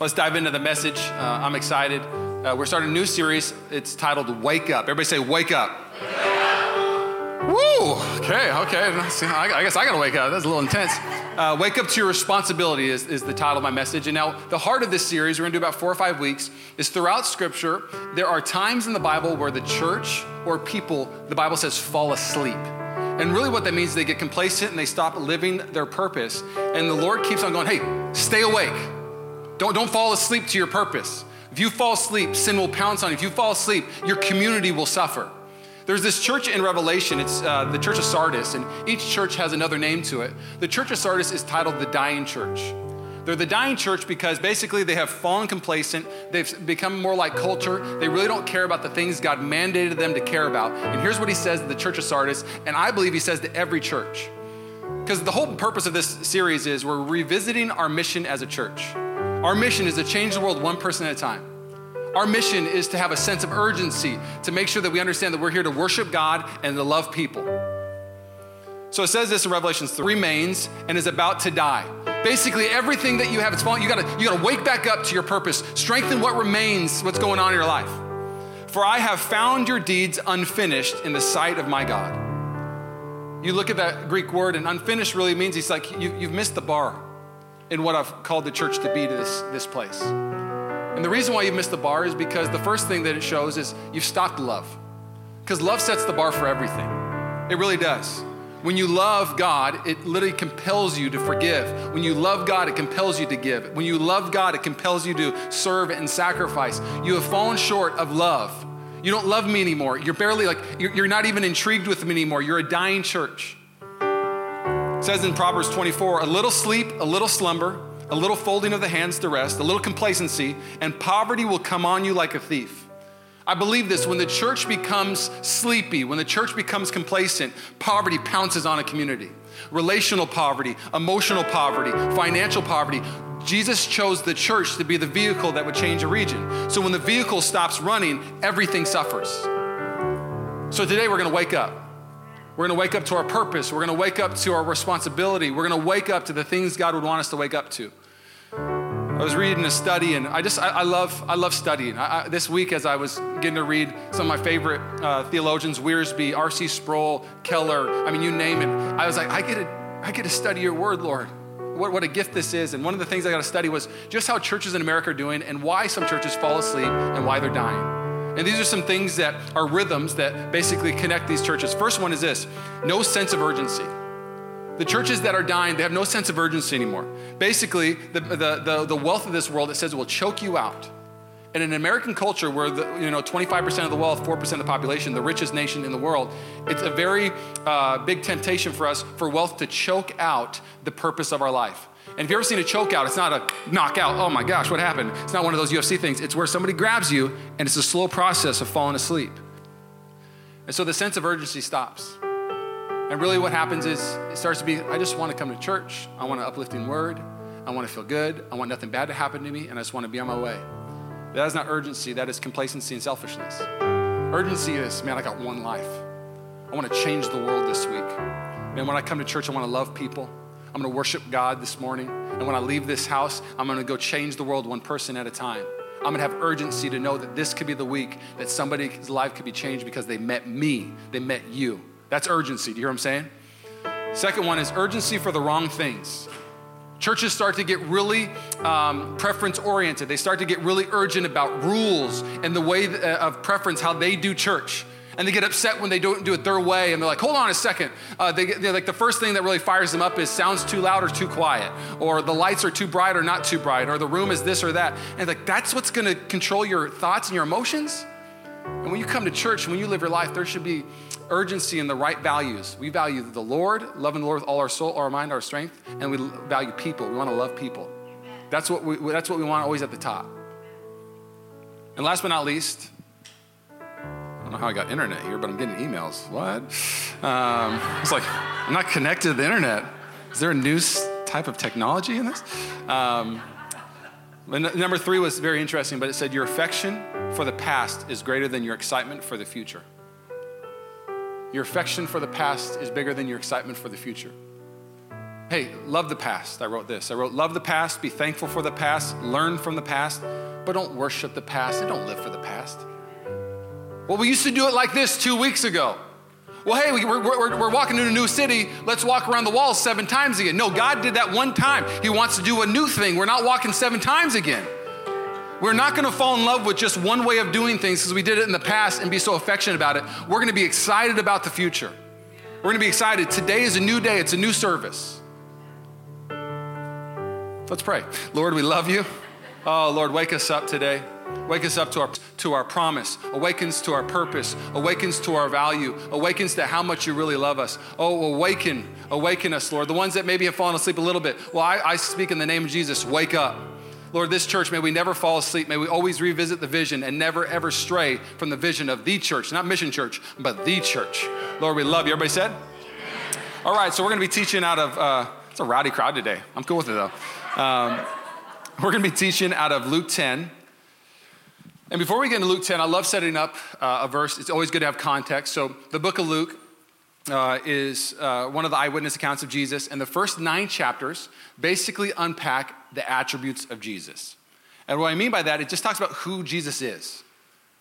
Let's dive into the message. Uh, I'm excited. Uh, we're starting a new series. It's titled Wake Up. Everybody say, Wake Up. Woo! Okay, okay. I guess I gotta wake up. That's a little intense. Uh, wake up to your responsibility is, is the title of my message. And now, the heart of this series, we're gonna do about four or five weeks, is throughout Scripture, there are times in the Bible where the church or people, the Bible says, fall asleep. And really, what that means is they get complacent and they stop living their purpose. And the Lord keeps on going, hey, stay awake don't, don't fall asleep to your purpose. If you fall asleep, sin will pounce on you. If you fall asleep, your community will suffer. There's this church in Revelation, it's uh, the Church of Sardis, and each church has another name to it. The Church of Sardis is titled the Dying Church. They're the dying church because basically they have fallen complacent. They've become more like culture. They really don't care about the things God mandated them to care about. And here's what he says to the Church of Sardis, and I believe he says to every church. Because the whole purpose of this series is we're revisiting our mission as a church. Our mission is to change the world one person at a time. Our mission is to have a sense of urgency to make sure that we understand that we're here to worship God and to love people. So it says this in Revelation 3 remains and is about to die. Basically, everything that you have, it's falling. You gotta, you gotta wake back up to your purpose, strengthen what remains, what's going on in your life. For I have found your deeds unfinished in the sight of my God. You look at that Greek word, and unfinished really means he's like, you, you've missed the bar in what I've called the church to be to this, this place. And the reason why you missed the bar is because the first thing that it shows is you've stopped love. Because love sets the bar for everything. It really does. When you love God, it literally compels you to forgive. When you love God, it compels you to give. When you love God, it compels you to serve and sacrifice. You have fallen short of love. You don't love me anymore. You're barely like, you're, not even intrigued with me anymore. You're a dying church. It says in Proverbs 24 a little sleep, a little slumber, a little folding of the hands to rest, a little complacency, and poverty will come on you like a thief. I believe this when the church becomes sleepy, when the church becomes complacent, poverty pounces on a community. Relational poverty, emotional poverty, financial poverty. Jesus chose the church to be the vehicle that would change a region. So when the vehicle stops running, everything suffers. So today we're going to wake up. We're going to wake up to our purpose. We're going to wake up to our responsibility. We're going to wake up to the things God would want us to wake up to. I was reading a study, and I just I, I love I love studying. I, I, this week, as I was getting to read some of my favorite uh, theologians, Wiersbe, R.C. Sproul, Keller, I mean, you name it. I was like, I get to I get to study Your Word, Lord. What, what a gift this is. And one of the things I got to study was just how churches in America are doing, and why some churches fall asleep, and why they're dying. And these are some things that are rhythms that basically connect these churches. First one is this no sense of urgency. The churches that are dying, they have no sense of urgency anymore. Basically, the, the, the, the wealth of this world, it says, will choke you out. And in American culture, where the, you know 25% of the wealth, 4% of the population, the richest nation in the world, it's a very uh, big temptation for us for wealth to choke out the purpose of our life. And if you've ever seen a choke out, it's not a knockout, oh my gosh, what happened? It's not one of those UFC things. It's where somebody grabs you and it's a slow process of falling asleep. And so the sense of urgency stops. And really what happens is it starts to be, I just want to come to church. I want an uplifting word. I want to feel good. I want nothing bad to happen to me, and I just want to be on my way. That is not urgency, that is complacency and selfishness. Urgency is, man, I got one life. I want to change the world this week. Man, when I come to church, I want to love people. I'm to worship God this morning. And when I leave this house, I'm to go change the world one person at a time. I'm to have urgency to know that this could be the week that somebody's life could be changed because they met me, they met you. That's urgency. Do you hear what I'm saying? Second one is urgency for the wrong things. Churches start to get really um, preference oriented. They start to get really urgent about rules and the way uh, of preference, how they do church and they get upset when they don't do it their way and they're like hold on a second. Uh, they, they're like the first thing that really fires them up is sounds too loud or too quiet or the lights are too bright or not too bright or the room is this or that. And like that's what's going to control your thoughts and your emotions. And when you come to church when you live your life there should be urgency and the right values. We value the lord loving the lord with all our soul our mind our strength and we value people. We want to love people. That's what we that's what we want always at the top. And last but not least know how I got internet here, but I'm getting emails. What? Um, it's like, I'm not connected to the internet. Is there a new type of technology in this? Um, number three was very interesting, but it said, Your affection for the past is greater than your excitement for the future. Your affection for the past is bigger than your excitement for the future. Hey, love the past. I wrote this. I wrote, Love the past, be thankful for the past, learn from the past, but don't worship the past and don't live for the past. Well, we used to do it like this two weeks ago. Well, hey, we're, we're, we're walking into a new city. Let's walk around the walls seven times again. No, God did that one time. He wants to do a new thing. We're not walking seven times again. We're not going to fall in love with just one way of doing things because we did it in the past and be so affectionate about it. We're going to be excited about the future. We're going to be excited. Today is a new day, it's a new service. Let's pray. Lord, we love you. Oh, Lord, wake us up today. Wake us up to our, to our promise, awakens to our purpose, awakens to our value, awakens to how much you really love us. Oh, awaken, awaken us, Lord. The ones that maybe have fallen asleep a little bit. Well, I, I speak in the name of Jesus, wake up. Lord, this church, may we never fall asleep. May we always revisit the vision and never ever stray from the vision of the church, not mission church, but the church. Lord, we love you. Everybody said? All right, so we're going to be teaching out of, uh, it's a rowdy crowd today. I'm cool with it though. Um, we're going to be teaching out of Luke 10. And before we get into Luke 10, I love setting up uh, a verse. It's always good to have context. So, the book of Luke uh, is uh, one of the eyewitness accounts of Jesus, and the first nine chapters basically unpack the attributes of Jesus. And what I mean by that, it just talks about who Jesus is.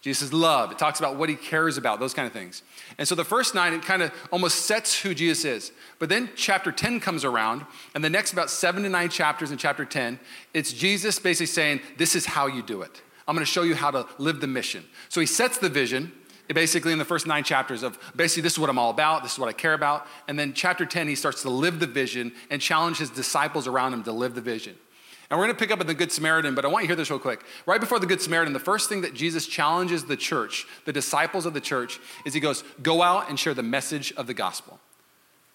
Jesus' love. It talks about what he cares about, those kind of things. And so the first nine, it kind of almost sets who Jesus is. But then chapter 10 comes around, and the next about seven to nine chapters in chapter 10, it's Jesus basically saying, This is how you do it. I'm going to show you how to live the mission. So he sets the vision, basically in the first nine chapters of basically this is what I'm all about, this is what I care about. And then chapter 10, he starts to live the vision and challenge his disciples around him to live the vision. And we're going to pick up at the Good Samaritan, but I want you to hear this real quick. Right before the Good Samaritan, the first thing that Jesus challenges the church, the disciples of the church, is he goes, Go out and share the message of the gospel.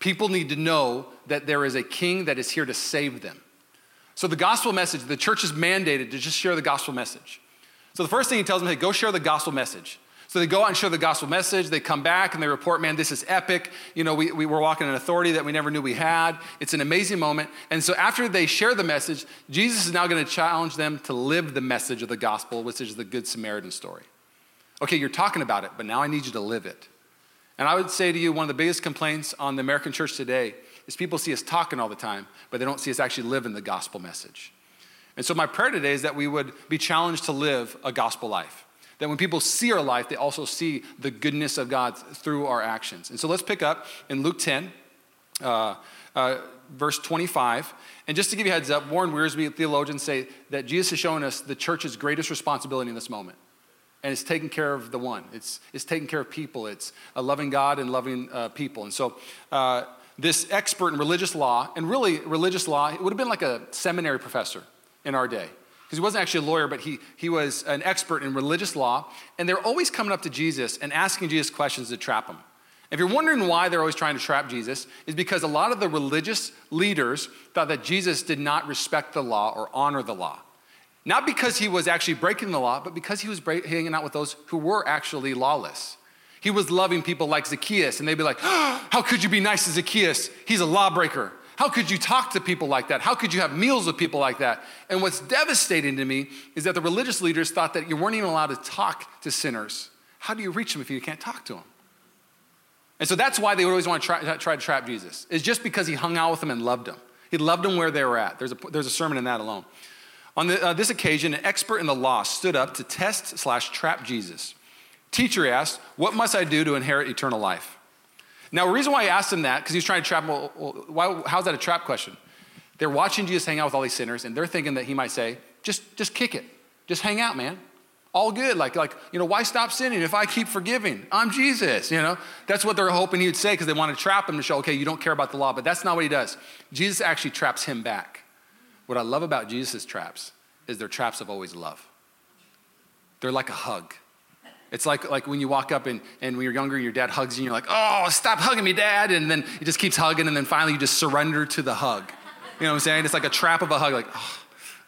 People need to know that there is a king that is here to save them. So, the gospel message, the church is mandated to just share the gospel message. So, the first thing he tells them, hey, go share the gospel message. So they go out and share the gospel message. They come back and they report, man, this is epic. You know, we, we were walking in authority that we never knew we had. It's an amazing moment. And so after they share the message, Jesus is now going to challenge them to live the message of the gospel, which is the Good Samaritan story. Okay, you're talking about it, but now I need you to live it. And I would say to you, one of the biggest complaints on the American church today is people see us talking all the time, but they don't see us actually living the gospel message. And so my prayer today is that we would be challenged to live a gospel life. That when people see our life, they also see the goodness of God through our actions. And so let's pick up in Luke 10, uh, uh, verse 25. And just to give you a heads up, Warren Wiersbe, theologians, say that Jesus is showing us the church's greatest responsibility in this moment. And it's taking care of the one. It's, it's taking care of people. It's a loving God and loving uh, people. And so uh, this expert in religious law, and really religious law, it would have been like a seminary professor in our day because he wasn't actually a lawyer, but he, he was an expert in religious law. And they're always coming up to Jesus and asking Jesus questions to trap him. If you're wondering why they're always trying to trap Jesus, is because a lot of the religious leaders thought that Jesus did not respect the law or honor the law. Not because he was actually breaking the law, but because he was hanging out with those who were actually lawless. He was loving people like Zacchaeus, and they'd be like, oh, How could you be nice to Zacchaeus? He's a lawbreaker. How could you talk to people like that? How could you have meals with people like that? And what's devastating to me is that the religious leaders thought that you weren't even allowed to talk to sinners. How do you reach them if you can't talk to them? And so that's why they would always want to try, try to trap Jesus. It's just because he hung out with them and loved them. He loved them where they were at. There's a, there's a sermon in that alone. On the, uh, this occasion, an expert in the law stood up to test slash trap Jesus. Teacher asked, What must I do to inherit eternal life? Now, the reason why I asked him that, because he was trying to trap him, well, why, how's that a trap question? They're watching Jesus hang out with all these sinners, and they're thinking that he might say, just, just kick it. Just hang out, man. All good. Like, like, you know, why stop sinning if I keep forgiving? I'm Jesus, you know? That's what they're hoping he would say because they want to trap him to show, okay, you don't care about the law. But that's not what he does. Jesus actually traps him back. What I love about Jesus' traps is they're traps of always love. They're like a hug. It's like, like when you walk up and, and when you're younger, your dad hugs you, and you're like, oh, stop hugging me, dad. And then he just keeps hugging, and then finally you just surrender to the hug. You know what I'm saying? It's like a trap of a hug, like, oh,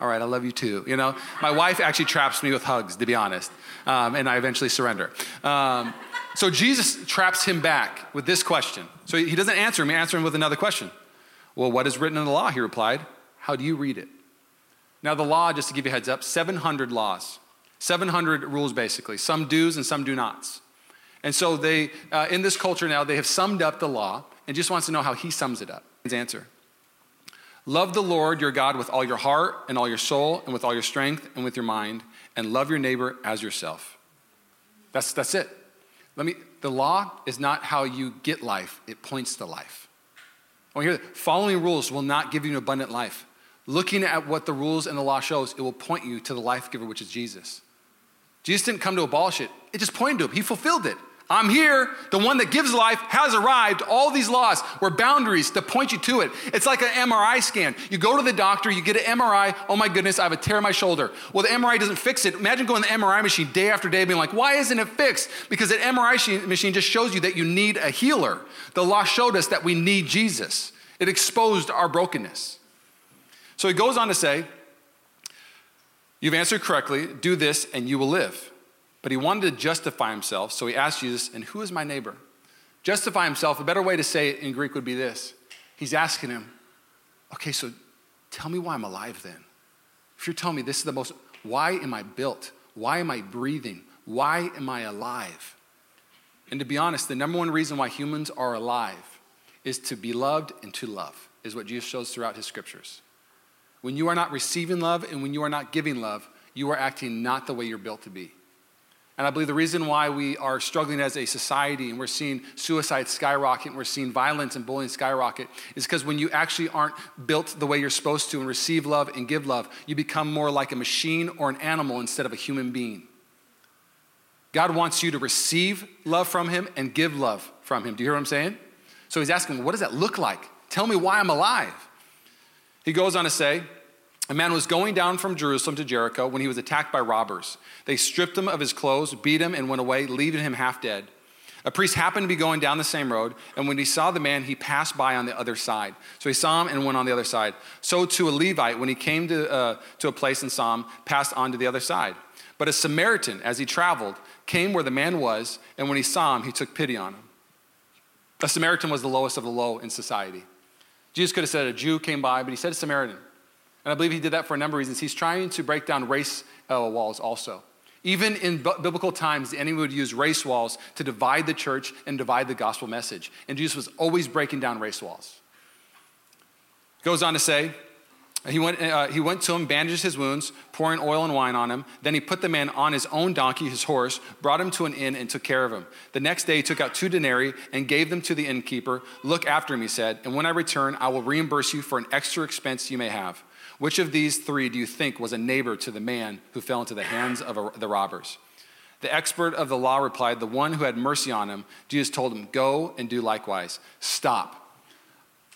all right, I love you too. You know, my wife actually traps me with hugs, to be honest, um, and I eventually surrender. Um, so Jesus traps him back with this question. So he doesn't answer him, he answers him with another question. Well, what is written in the law? He replied. How do you read it? Now, the law, just to give you a heads up, 700 laws. 700 rules basically, some do's and some do nots. And so they, uh, in this culture now, they have summed up the law and just wants to know how he sums it up. His answer. Love the Lord your God with all your heart and all your soul and with all your strength and with your mind, and love your neighbor as yourself. That's, that's it. Let me, the law is not how you get life, it points to life. I hear that. Following rules will not give you an abundant life. Looking at what the rules and the law shows, it will point you to the life giver, which is Jesus. Jesus didn't come to abolish it, it just pointed to him. He fulfilled it. I'm here. The one that gives life has arrived. All these laws were boundaries to point you to it. It's like an MRI scan. You go to the doctor, you get an MRI. Oh my goodness, I have a tear in my shoulder. Well, the MRI doesn't fix it. Imagine going to the MRI machine day after day being like, why isn't it fixed? Because that MRI machine just shows you that you need a healer. The law showed us that we need Jesus, it exposed our brokenness. So he goes on to say, You've answered correctly, do this and you will live. But he wanted to justify himself, so he asked Jesus, And who is my neighbor? Justify himself, a better way to say it in Greek would be this He's asking him, Okay, so tell me why I'm alive then. If you're telling me this is the most, why am I built? Why am I breathing? Why am I alive? And to be honest, the number one reason why humans are alive is to be loved and to love, is what Jesus shows throughout his scriptures. When you are not receiving love and when you are not giving love, you are acting not the way you're built to be. And I believe the reason why we are struggling as a society and we're seeing suicide skyrocket and we're seeing violence and bullying skyrocket is because when you actually aren't built the way you're supposed to and receive love and give love, you become more like a machine or an animal instead of a human being. God wants you to receive love from Him and give love from Him. Do you hear what I'm saying? So He's asking, what does that look like? Tell me why I'm alive. He goes on to say, a man was going down from Jerusalem to Jericho when he was attacked by robbers. They stripped him of his clothes, beat him, and went away, leaving him half dead. A priest happened to be going down the same road, and when he saw the man, he passed by on the other side. So he saw him and went on the other side. So to a Levite, when he came to, uh, to a place and saw him, passed on to the other side. But a Samaritan, as he traveled, came where the man was, and when he saw him, he took pity on him. A Samaritan was the lowest of the low in society. Jesus could have said a Jew came by, but he said a Samaritan. And I believe he did that for a number of reasons. He's trying to break down race uh, walls also. Even in b- biblical times, the enemy would use race walls to divide the church and divide the gospel message. And Jesus was always breaking down race walls. Goes on to say, he went, uh, he went to him, bandaged his wounds, pouring oil and wine on him. Then he put the man on his own donkey, his horse, brought him to an inn, and took care of him. The next day he took out two denarii and gave them to the innkeeper. Look after him, he said, and when I return, I will reimburse you for an extra expense you may have. Which of these three do you think was a neighbor to the man who fell into the hands of a, the robbers? The expert of the law replied, The one who had mercy on him. Jesus told him, Go and do likewise. Stop.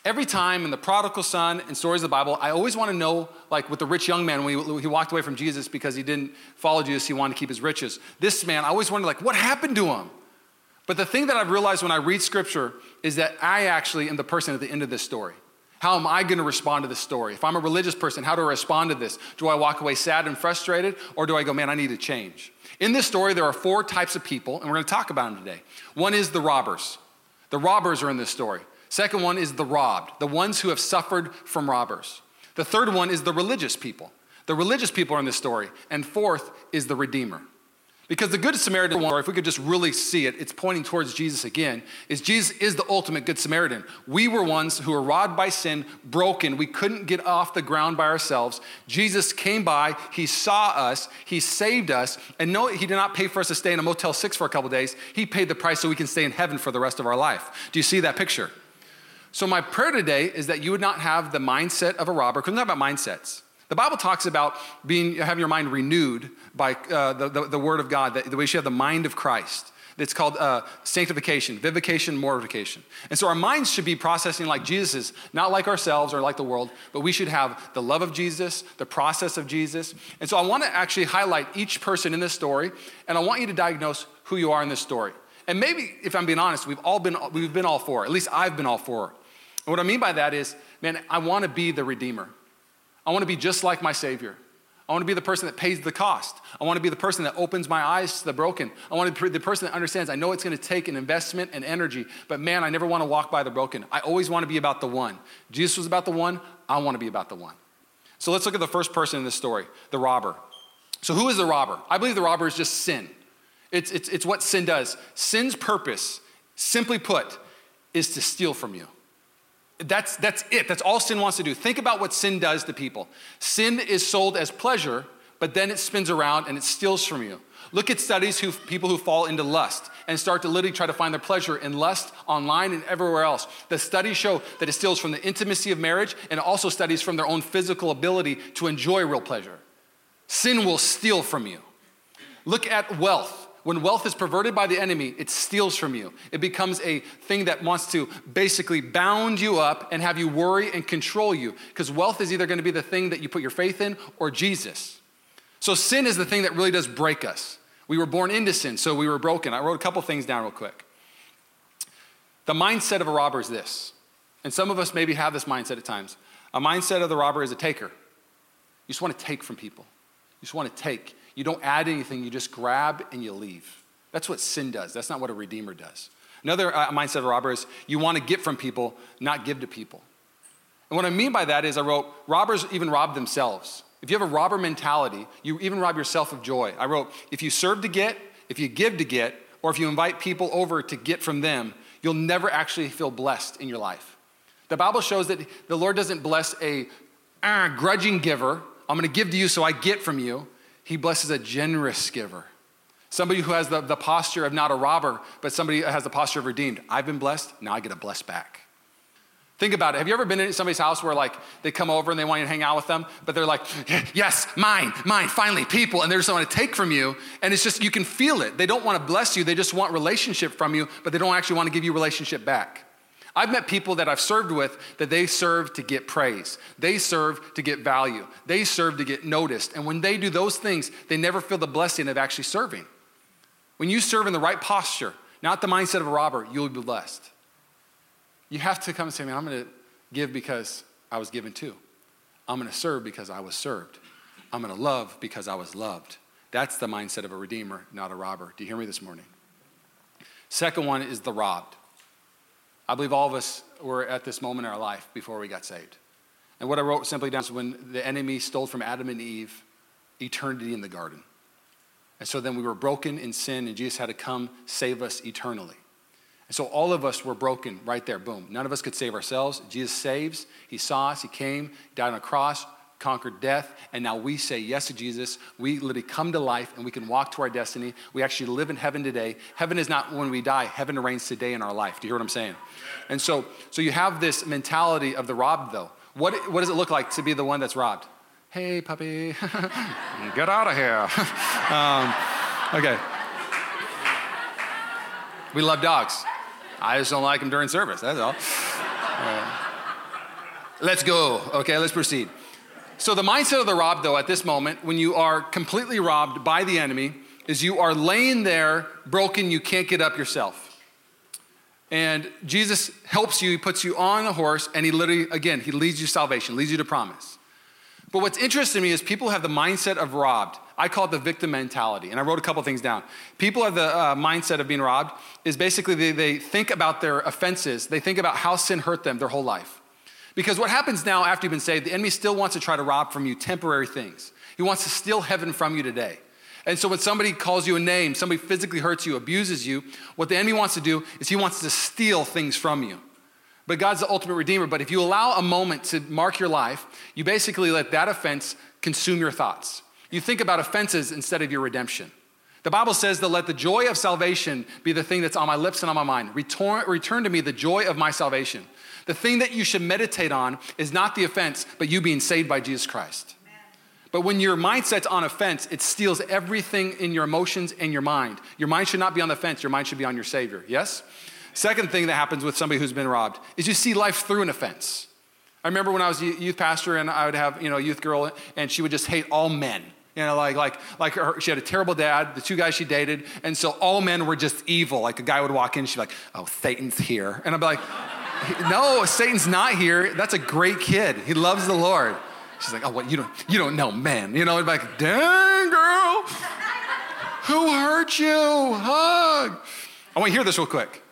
Every time in the prodigal son and stories of the Bible, I always want to know, like with the rich young man, when he, he walked away from Jesus because he didn't follow Jesus, he wanted to keep his riches. This man, I always wondered, like, what happened to him? But the thing that I've realized when I read scripture is that I actually am the person at the end of this story. How am I going to respond to this story? If I'm a religious person, how do I respond to this? Do I walk away sad and frustrated, or do I go, man, I need to change? In this story, there are four types of people, and we're going to talk about them today. One is the robbers. The robbers are in this story. Second one is the robbed, the ones who have suffered from robbers. The third one is the religious people. The religious people are in this story. And fourth is the Redeemer. Because the Good Samaritan or if we could just really see it, it's pointing towards Jesus again, is Jesus is the ultimate Good Samaritan. We were ones who were robbed by sin, broken. We couldn't get off the ground by ourselves. Jesus came by, He saw us, He saved us, and no, He did not pay for us to stay in a Motel 6 for a couple days. He paid the price so we can stay in heaven for the rest of our life. Do you see that picture? So, my prayer today is that you would not have the mindset of a robber, because we're not about mindsets. The Bible talks about being, having your mind renewed by uh, the, the, the, Word of God, that, the way you have the mind of Christ. It's called uh, sanctification, vivification, mortification. And so our minds should be processing like Jesus not like ourselves or like the world, but we should have the love of Jesus, the process of Jesus. And so I want to actually highlight each person in this story, and I want you to diagnose who you are in this story. And maybe, if I'm being honest, we've all been, we've been all for. At least I've been all for. And what I mean by that is, man, I want to be the Redeemer. I want to be just like my Savior. I want to be the person that pays the cost. I want to be the person that opens my eyes to the broken. I want to be the person that understands I know it's going to take an investment and energy, but man, I never want to walk by the broken. I always want to be about the one. Jesus was about the one. I want to be about the one. So let's look at the first person in this story the robber. So, who is the robber? I believe the robber is just sin. It's, it's, it's what sin does. Sin's purpose, simply put, is to steal from you. That's, that's it. That's all sin wants to do. Think about what sin does to people. Sin is sold as pleasure, but then it spins around and it steals from you. Look at studies who people who fall into lust and start to literally try to find their pleasure in lust online and everywhere else. The studies show that it steals from the intimacy of marriage and also studies from their own physical ability to enjoy real pleasure. Sin will steal from you. Look at wealth. When wealth is perverted by the enemy, it steals from you. It becomes a thing that wants to basically bound you up and have you worry and control you. Because wealth is either going to be the thing that you put your faith in or Jesus. So sin is the thing that really does break us. We were born into sin, so we were broken. I wrote a couple things down real quick. The mindset of a robber is this, and some of us maybe have this mindset at times. A mindset of the robber is a taker. You just want to take from people. You just want to take. You don't add anything, you just grab and you leave. That's what sin does. That's not what a redeemer does. Another uh, mindset of robber is you want to get from people, not give to people. And what I mean by that is I wrote, robbers even rob themselves. If you have a robber mentality, you even rob yourself of joy. I wrote, if you serve to get, if you give to get, or if you invite people over to get from them, you'll never actually feel blessed in your life. The Bible shows that the Lord doesn't bless a uh, grudging giver. I'm going to give to you so I get from you. He blesses a generous giver. Somebody who has the, the posture of not a robber, but somebody has the posture of redeemed. I've been blessed, now I get a blessed back. Think about it. Have you ever been in somebody's house where like they come over and they want you to hang out with them, but they're like, yes, mine, mine, finally, people, and they just want to take from you. And it's just, you can feel it. They don't want to bless you, they just want relationship from you, but they don't actually want to give you relationship back. I've met people that I've served with that they serve to get praise. They serve to get value. They serve to get noticed. And when they do those things, they never feel the blessing of actually serving. When you serve in the right posture, not the mindset of a robber, you'll be blessed. You have to come and say, man, I'm going to give because I was given to. I'm going to serve because I was served. I'm going to love because I was loved. That's the mindset of a redeemer, not a robber. Do you hear me this morning? Second one is the robbed. I believe all of us were at this moment in our life before we got saved. And what I wrote simply down is when the enemy stole from Adam and Eve eternity in the garden. And so then we were broken in sin, and Jesus had to come save us eternally. And so all of us were broken right there, boom. None of us could save ourselves. Jesus saves. He saw us, He came, died on a cross, conquered death, and now we say yes to Jesus. We literally come to life and we can walk to our destiny. We actually live in heaven today. Heaven is not when we die, heaven reigns today in our life. Do you hear what I'm saying? And so, so you have this mentality of the robbed, though. What, what does it look like to be the one that's robbed? Hey, puppy, get out of here. um, okay. We love dogs. I just don't like them during service, that's all. Uh, let's go. Okay, let's proceed. So, the mindset of the robbed, though, at this moment, when you are completely robbed by the enemy, is you are laying there broken, you can't get up yourself. And Jesus helps you, he puts you on a horse, and he literally, again, he leads you to salvation, leads you to promise. But what's interesting to me is people have the mindset of robbed. I call it the victim mentality. And I wrote a couple things down. People have the uh, mindset of being robbed, is basically they, they think about their offenses, they think about how sin hurt them their whole life. Because what happens now after you've been saved, the enemy still wants to try to rob from you temporary things. He wants to steal heaven from you today. And so when somebody calls you a name, somebody physically hurts you, abuses you, what the enemy wants to do is he wants to steal things from you. But God's the ultimate redeemer. But if you allow a moment to mark your life, you basically let that offense consume your thoughts. You think about offenses instead of your redemption. The Bible says to let the joy of salvation be the thing that's on my lips and on my mind. Return, return to me the joy of my salvation. The thing that you should meditate on is not the offense, but you being saved by Jesus Christ. But when your mindset's on offense, it steals everything in your emotions and your mind. Your mind should not be on the fence, your mind should be on your Savior. Yes? Second thing that happens with somebody who's been robbed is you see life through an offense. I remember when I was a youth pastor and I would have, you know, a youth girl and she would just hate all men. You know, like, like, like her, she had a terrible dad, the two guys she dated, and so all men were just evil. Like a guy would walk in, she'd be like, oh, Satan's here. And I'd be like, no, Satan's not here. That's a great kid. He loves the Lord. She's like, oh, what, you don't, you don't know men. You know, be like, dang, girl, who hurt you? Hug. I want to hear this real quick.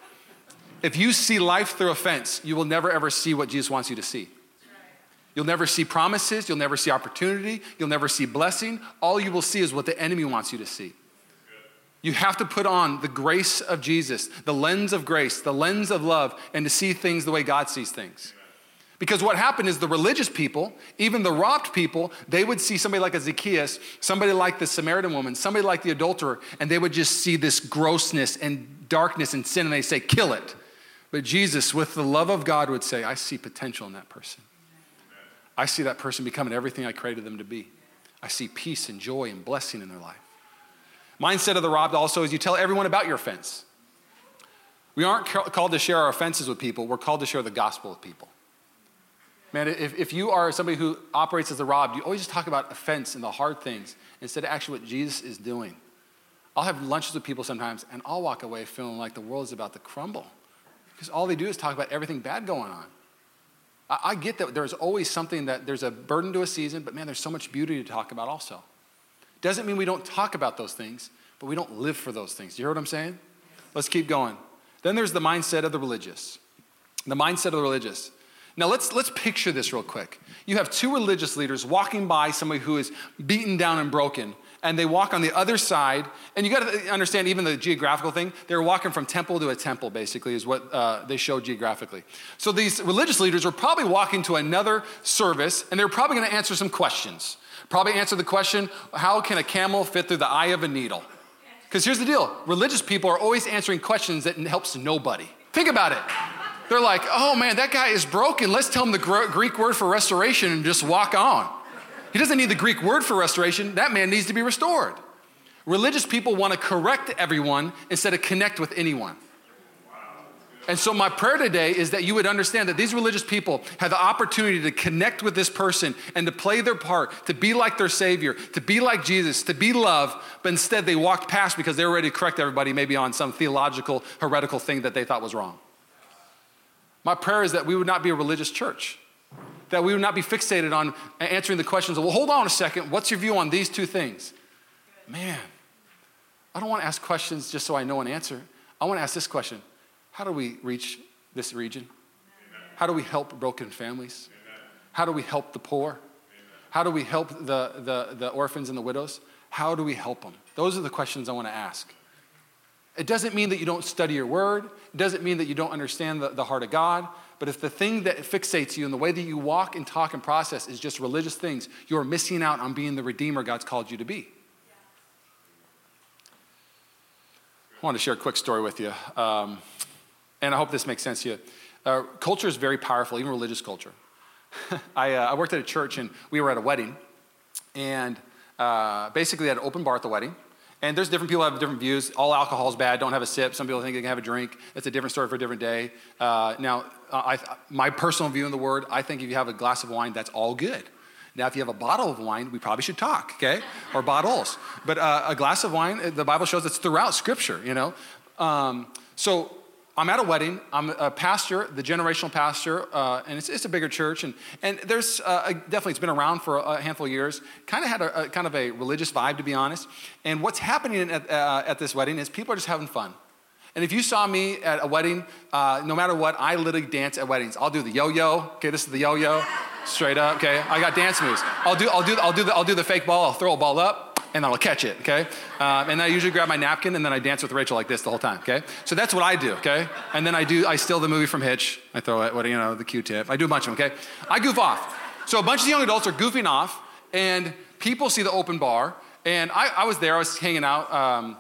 If you see life through offense, you will never ever see what Jesus wants you to see. You'll never see promises, you'll never see opportunity, you'll never see blessing. All you will see is what the enemy wants you to see. You have to put on the grace of Jesus, the lens of grace, the lens of love, and to see things the way God sees things. Because what happened is the religious people, even the robbed people, they would see somebody like a Zacchaeus, somebody like the Samaritan woman, somebody like the adulterer, and they would just see this grossness and darkness and sin, and they say, kill it. But Jesus, with the love of God, would say, I see potential in that person. I see that person becoming everything I created them to be. I see peace and joy and blessing in their life. Mindset of the robbed also is you tell everyone about your offense. We aren't called to share our offenses with people, we're called to share the gospel with people. Man, if, if you are somebody who operates as a robbed, you always just talk about offense and the hard things instead of actually what Jesus is doing. I'll have lunches with people sometimes and I'll walk away feeling like the world is about to crumble because all they do is talk about everything bad going on. I, I get that there's always something that there's a burden to a season, but man, there's so much beauty to talk about also. Doesn't mean we don't talk about those things, but we don't live for those things. You hear what I'm saying? Let's keep going. Then there's the mindset of the religious. The mindset of the religious. Now let's let's picture this real quick. You have two religious leaders walking by somebody who is beaten down and broken, and they walk on the other side. And you got to understand even the geographical thing. They're walking from temple to a temple, basically, is what uh, they show geographically. So these religious leaders were probably walking to another service, and they're probably going to answer some questions. Probably answer the question, "How can a camel fit through the eye of a needle?" Because here's the deal: religious people are always answering questions that helps nobody. Think about it. They're like, "Oh man, that guy is broken. Let's tell him the Greek word for restoration and just walk on." He doesn't need the Greek word for restoration. That man needs to be restored. Religious people want to correct everyone instead of connect with anyone. And so, my prayer today is that you would understand that these religious people have the opportunity to connect with this person and to play their part, to be like their Savior, to be like Jesus, to be love, but instead they walked past because they were ready to correct everybody, maybe on some theological, heretical thing that they thought was wrong. My prayer is that we would not be a religious church that we would not be fixated on answering the questions of, well, hold on a second, what's your view on these two things? Man, I don't want to ask questions just so I know an answer. I want to ask this question How do we reach this region? How do we help broken families? How do we help the poor? How do we help the, the, the orphans and the widows? How do we help them? Those are the questions I want to ask. It doesn't mean that you don't study your word. It doesn't mean that you don't understand the, the heart of God. But if the thing that fixates you and the way that you walk and talk and process is just religious things, you're missing out on being the redeemer God's called you to be. I want to share a quick story with you, um, and I hope this makes sense to you. Uh, culture is very powerful, even religious culture. I, uh, I, worked at a church, and we were at a wedding, and uh, basically had an open bar at the wedding. And there's different people have different views. All alcohol is bad. Don't have a sip. Some people think they can have a drink. It's a different story for a different day. Uh, now, I, my personal view in the word, I think if you have a glass of wine, that's all good. Now, if you have a bottle of wine, we probably should talk, okay? Or bottles. But uh, a glass of wine, the Bible shows it's throughout Scripture, you know? Um, so I'm at a wedding. I'm a pastor, the generational pastor, uh, and it's, it's, a bigger church. And, and there's uh, definitely, it's been around for a handful of years. Kind of had a, a, kind of a religious vibe, to be honest. And what's happening at, uh, at this wedding is people are just having fun. And if you saw me at a wedding, uh, no matter what, I literally dance at weddings. I'll do the yo-yo. Okay, this is the yo-yo, straight up. Okay, I got dance moves. I'll do, I'll do, I'll do the, I'll do the fake ball. I'll throw a ball up and I'll catch it, okay? Um, and I usually grab my napkin and then I dance with Rachel like this the whole time, okay? So that's what I do, okay? And then I do, I steal the movie from Hitch. I throw it, what, you know, the Q-tip. I do a bunch of them, okay? I goof off. So a bunch of young adults are goofing off and people see the open bar. And I, I was there, I was hanging out. Um,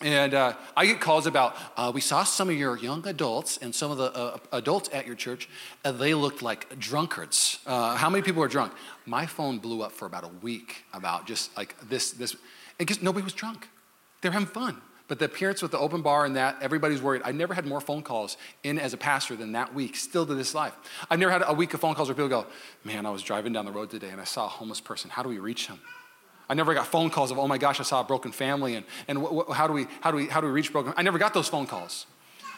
and uh, I get calls about, uh, we saw some of your young adults and some of the uh, adults at your church, they looked like drunkards. Uh, how many people are drunk? My phone blew up for about a week about just like this, this, and because nobody was drunk. They're having fun. But the appearance with the open bar and that, everybody's worried. I never had more phone calls in as a pastor than that week, still to this life. I've never had a week of phone calls where people go, man, I was driving down the road today and I saw a homeless person. How do we reach him? I never got phone calls of, oh my gosh, I saw a broken family and, and wh- wh- how, do we, how, do we, how do we reach broken? I never got those phone calls.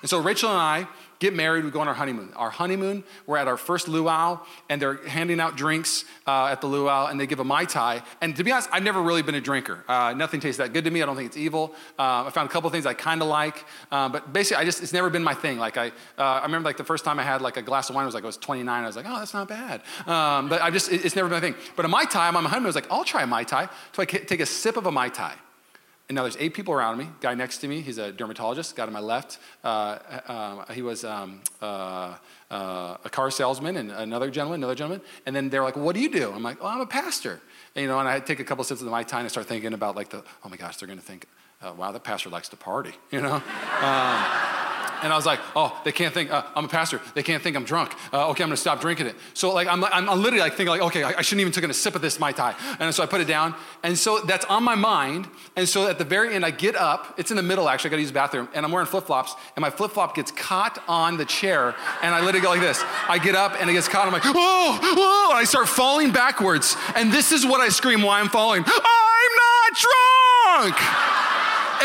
And so Rachel and I get married, we go on our honeymoon. Our honeymoon, we're at our first luau, and they're handing out drinks uh, at the luau, and they give a Mai Tai. And to be honest, I've never really been a drinker. Uh, nothing tastes that good to me. I don't think it's evil. Uh, I found a couple things I kind of like, uh, but basically, I just, it's never been my thing. Like, I, uh, I remember like the first time I had like a glass of wine, it was like I was 29. I was like, oh, that's not bad. Um, but I just, it's never been my thing. But a Mai Tai, I'm on my honeymoon, I was like, I'll try a Mai Tai. So I take a sip of a Mai Tai. And now there's eight people around me. Guy next to me, he's a dermatologist. Guy to my left, uh, uh, he was um, uh, uh, a car salesman, and another gentleman, another gentleman. And then they're like, "What do you do?" I'm like, "Oh, I'm a pastor." And, you know, and I take a couple sips of Mai Tai and start thinking about like the, oh my gosh, they're going to think, uh, wow, the pastor likes to party, you know. Um, and I was like, oh, they can't think, uh, I'm a pastor. They can't think I'm drunk. Uh, okay, I'm gonna stop drinking it. So like, I'm, I'm, literally like thinking like, okay, I, shouldn't even taken a sip of this Mai Tai. And so I put it down. And so that's on my mind. And so at the very end, I get up. It's in the middle, actually. I gotta use the bathroom. And I'm wearing flip-flops. And my flip-flop gets caught on the chair. And I literally go like this. I get up and it gets caught. I'm like, whoa, whoa. And I start falling backwards. And this is what I scream while I'm falling. I'm not drunk.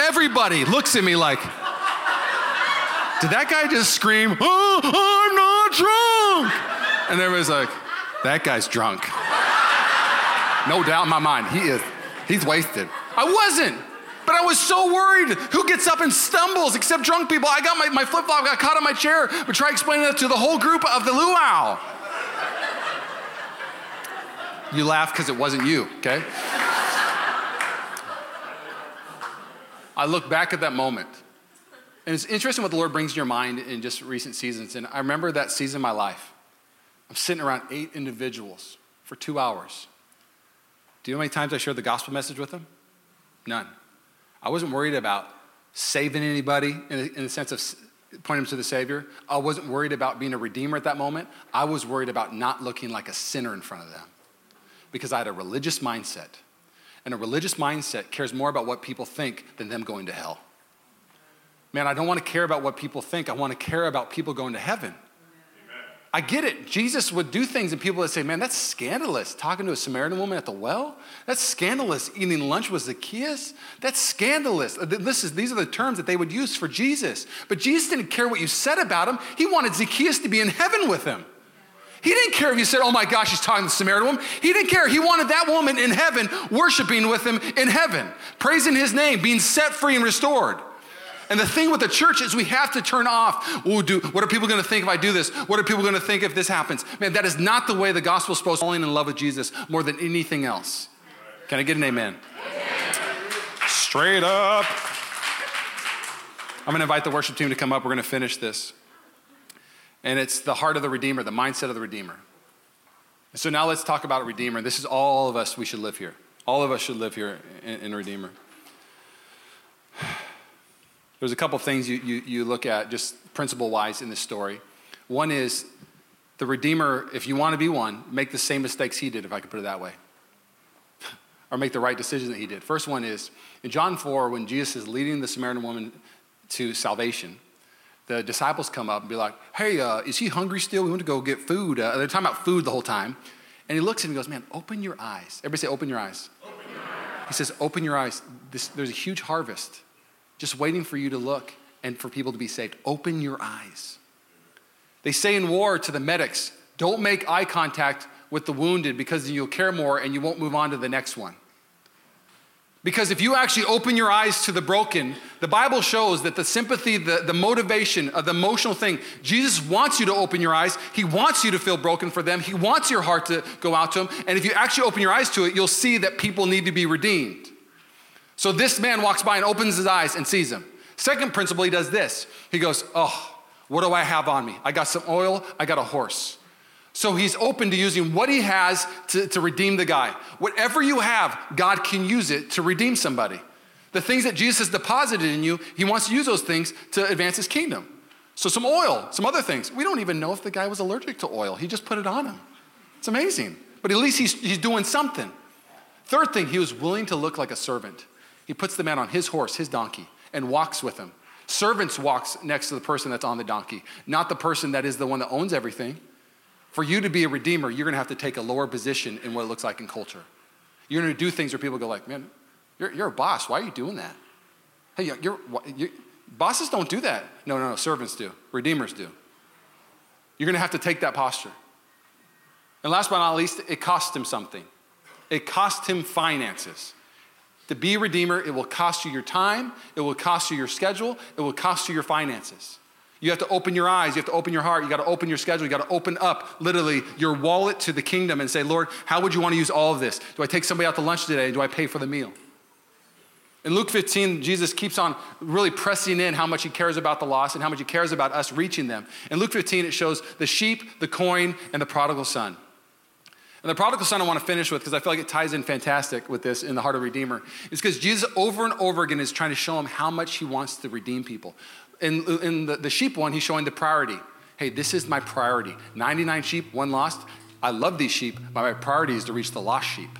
Everybody looks at me like, did that guy just scream, oh, I'm not drunk? And everybody's like, that guy's drunk. No doubt in my mind, he is, he's wasted. I wasn't. But I was so worried. Who gets up and stumbles except drunk people? I got my, my flip flop got caught on my chair, but try explaining that to the whole group of the luau. You laugh because it wasn't you, okay? I look back at that moment and it's interesting what the Lord brings to your mind in just recent seasons. And I remember that season of my life. I'm sitting around eight individuals for two hours. Do you know how many times I shared the gospel message with them? None. I wasn't worried about saving anybody in the, in the sense of pointing them to the Savior. I wasn't worried about being a redeemer at that moment. I was worried about not looking like a sinner in front of them because I had a religious mindset. And a religious mindset cares more about what people think than them going to hell. Man, I don't want to care about what people think. I want to care about people going to heaven. Amen. I get it. Jesus would do things and people would say, man, that's scandalous. Talking to a Samaritan woman at the well? That's scandalous. Eating lunch with Zacchaeus? That's scandalous. This is, these are the terms that they would use for Jesus. But Jesus didn't care what you said about him. He wanted Zacchaeus to be in heaven with him. He didn't care if you said, oh my gosh, he's talking to the Samaritan woman. He didn't care. He wanted that woman in heaven, worshiping with him in heaven, praising his name, being set free and restored. And the thing with the church is we have to turn off. Ooh, do, what are people going to think if I do this? What are people going to think if this happens? Man, that is not the way the gospel is supposed to falling in love with Jesus more than anything else. Can I get an amen? Straight up. I'm going to invite the worship team to come up. We're going to finish this. And it's the heart of the Redeemer, the mindset of the Redeemer. So now let's talk about Redeemer. This is all of us, we should live here. All of us should live here in, in Redeemer. There's a couple things you, you, you look at just principle wise in this story. One is the Redeemer, if you want to be one, make the same mistakes he did, if I could put it that way, or make the right decision that he did. First one is in John 4, when Jesus is leading the Samaritan woman to salvation, the disciples come up and be like, Hey, uh, is he hungry still? We want to go get food. Uh, they're talking about food the whole time. And he looks at him and goes, Man, open your eyes. Everybody say, Open your eyes. Open your eyes. He says, Open your eyes. This, there's a huge harvest just waiting for you to look and for people to be saved. Open your eyes. They say in war to the medics, don't make eye contact with the wounded because you'll care more and you won't move on to the next one. Because if you actually open your eyes to the broken, the Bible shows that the sympathy, the, the motivation, of the emotional thing, Jesus wants you to open your eyes. He wants you to feel broken for them. He wants your heart to go out to them. And if you actually open your eyes to it, you'll see that people need to be redeemed. So this man walks by and opens his eyes and sees him. Second principle, he does this. He goes, Oh, what do I have on me? I got some oil, I got a horse. So he's open to using what he has to, to redeem the guy. Whatever you have, God can use it to redeem somebody. The things that Jesus has deposited in you, he wants to use those things to advance his kingdom. So, some oil, some other things. We don't even know if the guy was allergic to oil. He just put it on him. It's amazing. But at least he's, he's doing something. Third thing, he was willing to look like a servant. He puts the man on his horse, his donkey, and walks with him. Servants walks next to the person that's on the donkey, not the person that is the one that owns everything. For you to be a redeemer, you're going to have to take a lower position in what it looks like in culture. You're going to do things where people go like, man, you're, you're a boss. Why are you doing that? Hey, you're, you're, bosses don't do that. No, no, no. Servants do. Redeemers do. You're going to have to take that posture. And last but not least, it cost him something. It cost him finances. To be a redeemer, it will cost you your time, it will cost you your schedule, it will cost you your finances. You have to open your eyes, you have to open your heart, you got to open your schedule, you got to open up literally your wallet to the kingdom and say, Lord, how would you want to use all of this? Do I take somebody out to lunch today? Do I pay for the meal? In Luke 15, Jesus keeps on really pressing in how much he cares about the lost and how much he cares about us reaching them. In Luke 15, it shows the sheep, the coin, and the prodigal son. And the prodigal son I want to finish with because I feel like it ties in fantastic with this in the heart of Redeemer. Is because Jesus over and over again is trying to show him how much he wants to redeem people. In, in the, the sheep one, he's showing the priority. Hey, this is my priority. 99 sheep, one lost. I love these sheep, but my priority is to reach the lost sheep.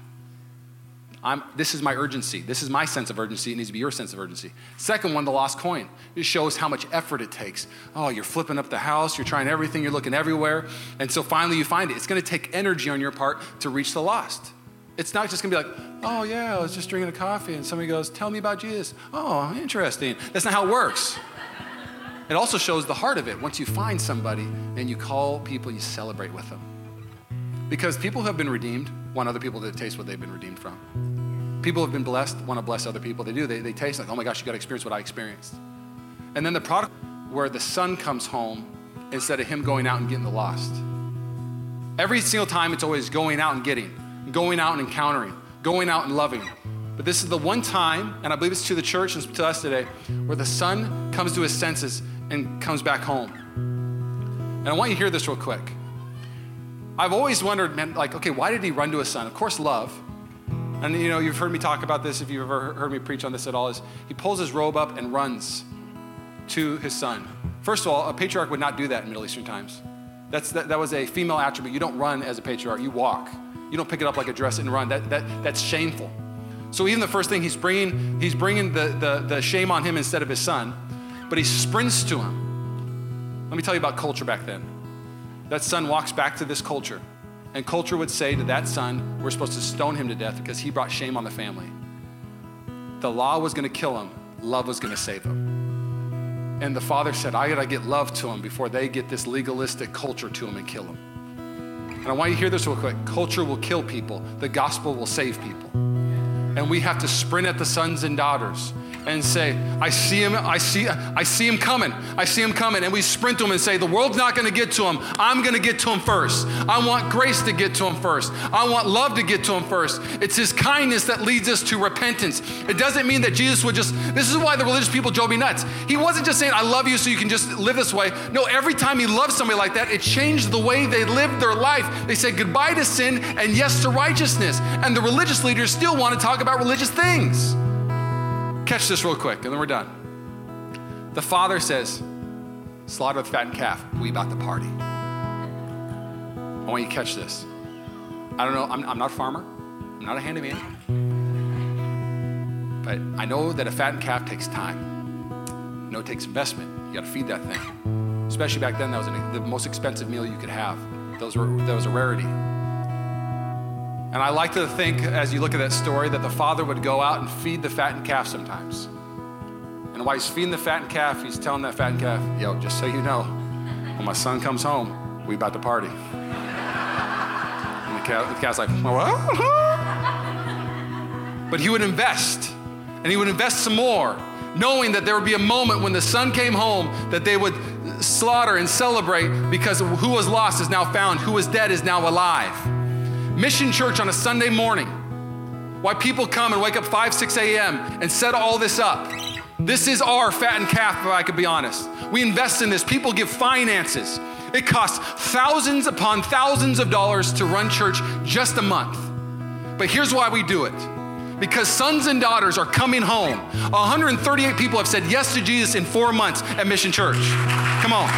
I'm, this is my urgency. This is my sense of urgency. It needs to be your sense of urgency. Second one, the lost coin. It shows how much effort it takes. Oh, you're flipping up the house, you're trying everything, you're looking everywhere. And so finally you find it. It's going to take energy on your part to reach the lost. It's not just going to be like, oh, yeah, I was just drinking a coffee, and somebody goes, tell me about Jesus. Oh, interesting. That's not how it works. It also shows the heart of it. Once you find somebody and you call people, you celebrate with them. Because people who have been redeemed want other people to taste what they've been redeemed from. People have been blessed want to bless other people. They do. They, they taste like, oh my gosh, you got to experience what I experienced. And then the prodigal where the son comes home instead of him going out and getting the lost. Every single time, it's always going out and getting, going out and encountering, going out and loving. But this is the one time, and I believe it's to the church and to us today, where the son comes to his senses and comes back home. And I want you to hear this real quick. I've always wondered, man, like, okay, why did he run to his son? Of course, love. And you know, you've heard me talk about this if you've ever heard me preach on this at all, is he pulls his robe up and runs to his son. First of all, a patriarch would not do that in Middle Eastern times. That's, that, that was a female attribute. You don't run as a patriarch, you walk. You don't pick it up like a dress and run. That, that, that's shameful. So even the first thing, he's bringing, he's bringing the, the, the shame on him instead of his son, but he sprints to him. Let me tell you about culture back then. That son walks back to this culture, and culture would say to that son, We're supposed to stone him to death because he brought shame on the family. The law was going to kill him, love was going to save him. And the father said, I got to get love to him before they get this legalistic culture to him and kill him. And I want you to hear this real quick. Culture will kill people, the gospel will save people. And we have to sprint at the sons and daughters and say, I see him, I see, I see him coming. I see him coming. And we sprint to him and say, the world's not gonna get to him. I'm gonna get to him first. I want grace to get to him first. I want love to get to him first. It's his kindness that leads us to repentance. It doesn't mean that Jesus would just, this is why the religious people drove me nuts. He wasn't just saying, I love you so you can just live this way. No, every time he loved somebody like that, it changed the way they lived their life. They said goodbye to sin and yes to righteousness. And the religious leaders still want to talk about religious things. Catch this real quick, and then we're done. The father says, Slaughter the fattened calf. We about to party. I want you to catch this. I don't know, I'm, I'm not a farmer, I'm not a handyman. But I know that a fattened calf takes time. I know it takes investment. You got to feed that thing. Especially back then, that was an, the most expensive meal you could have. Those were, that was a rarity. And I like to think, as you look at that story, that the father would go out and feed the fattened calf sometimes. And while he's feeding the fattened calf, he's telling that fattened calf, yo, just so you know, when my son comes home, we about to party. And the, calf, the calf's like, what? but he would invest, and he would invest some more, knowing that there would be a moment when the son came home that they would slaughter and celebrate because who was lost is now found, who was dead is now alive. Mission Church on a Sunday morning. Why people come and wake up 5, 6 a.m. and set all this up. This is our fattened calf, if I could be honest. We invest in this. People give finances. It costs thousands upon thousands of dollars to run church just a month. But here's why we do it because sons and daughters are coming home. 138 people have said yes to Jesus in four months at Mission Church. Come on.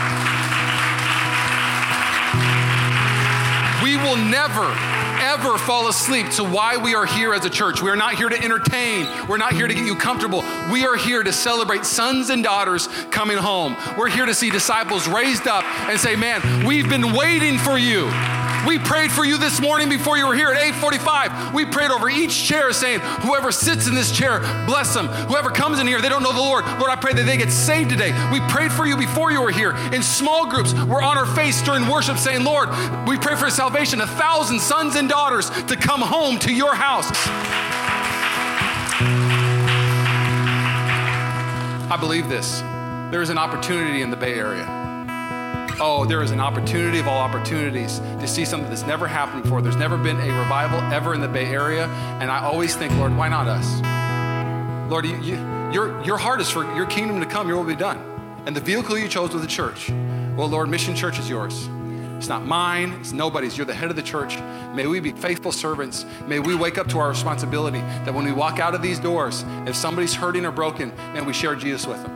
We will never ever fall asleep to why we are here as a church. We are not here to entertain, we're not here to get you comfortable. We are here to celebrate sons and daughters coming home. We're here to see disciples raised up and say, Man, we've been waiting for you. We prayed for you this morning before you were here at 8:45. We prayed over each chair saying, whoever sits in this chair, bless them. Whoever comes in here, they don't know the Lord. Lord, I pray that they get saved today. We prayed for you before you were here. In small groups, we're on our face during worship saying, Lord, we pray for salvation, a thousand sons and daughters to come home to your house. I believe this. There is an opportunity in the Bay Area oh, there is an opportunity of all opportunities to see something that's never happened before. There's never been a revival ever in the Bay Area. And I always think, Lord, why not us? Lord, you, you, your, your heart is for your kingdom to come, your will be done. And the vehicle you chose was the church. Well, Lord, Mission Church is yours. It's not mine, it's nobody's. You're the head of the church. May we be faithful servants. May we wake up to our responsibility that when we walk out of these doors, if somebody's hurting or broken, man, we share Jesus with them.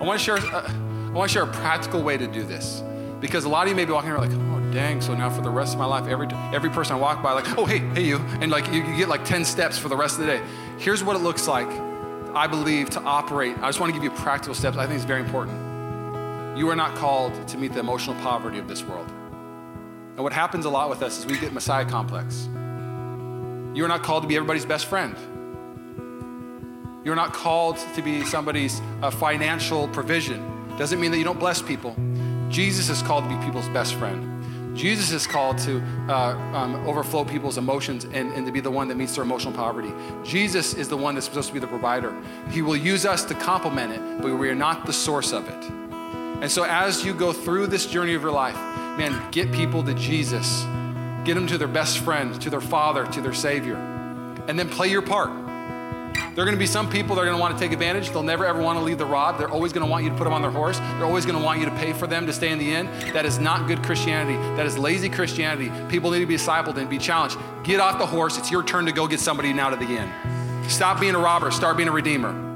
I want to share, uh, I want to share a practical way to do this because a lot of you may be walking around like, oh, dang, so now for the rest of my life, every, every person I walk by, like, oh, hey, hey, you. And like, you, you get like 10 steps for the rest of the day. Here's what it looks like, I believe, to operate. I just want to give you practical steps. I think it's very important. You are not called to meet the emotional poverty of this world. And what happens a lot with us is we get Messiah complex. You are not called to be everybody's best friend. You're not called to be somebody's uh, financial provision. Doesn't mean that you don't bless people. Jesus is called to be people's best friend. Jesus is called to uh, um, overflow people's emotions and, and to be the one that meets their emotional poverty. Jesus is the one that's supposed to be the provider. He will use us to complement it, but we are not the source of it. And so, as you go through this journey of your life, man, get people to Jesus. Get them to their best friend, to their father, to their savior. And then play your part. There are going to be some people that are going to want to take advantage. They'll never ever want to leave the rod. They're always going to want you to put them on their horse. They're always going to want you to pay for them to stay in the inn. That is not good Christianity. That is lazy Christianity. People need to be discipled and be challenged. Get off the horse. It's your turn to go get somebody now to the inn. Stop being a robber. Start being a redeemer.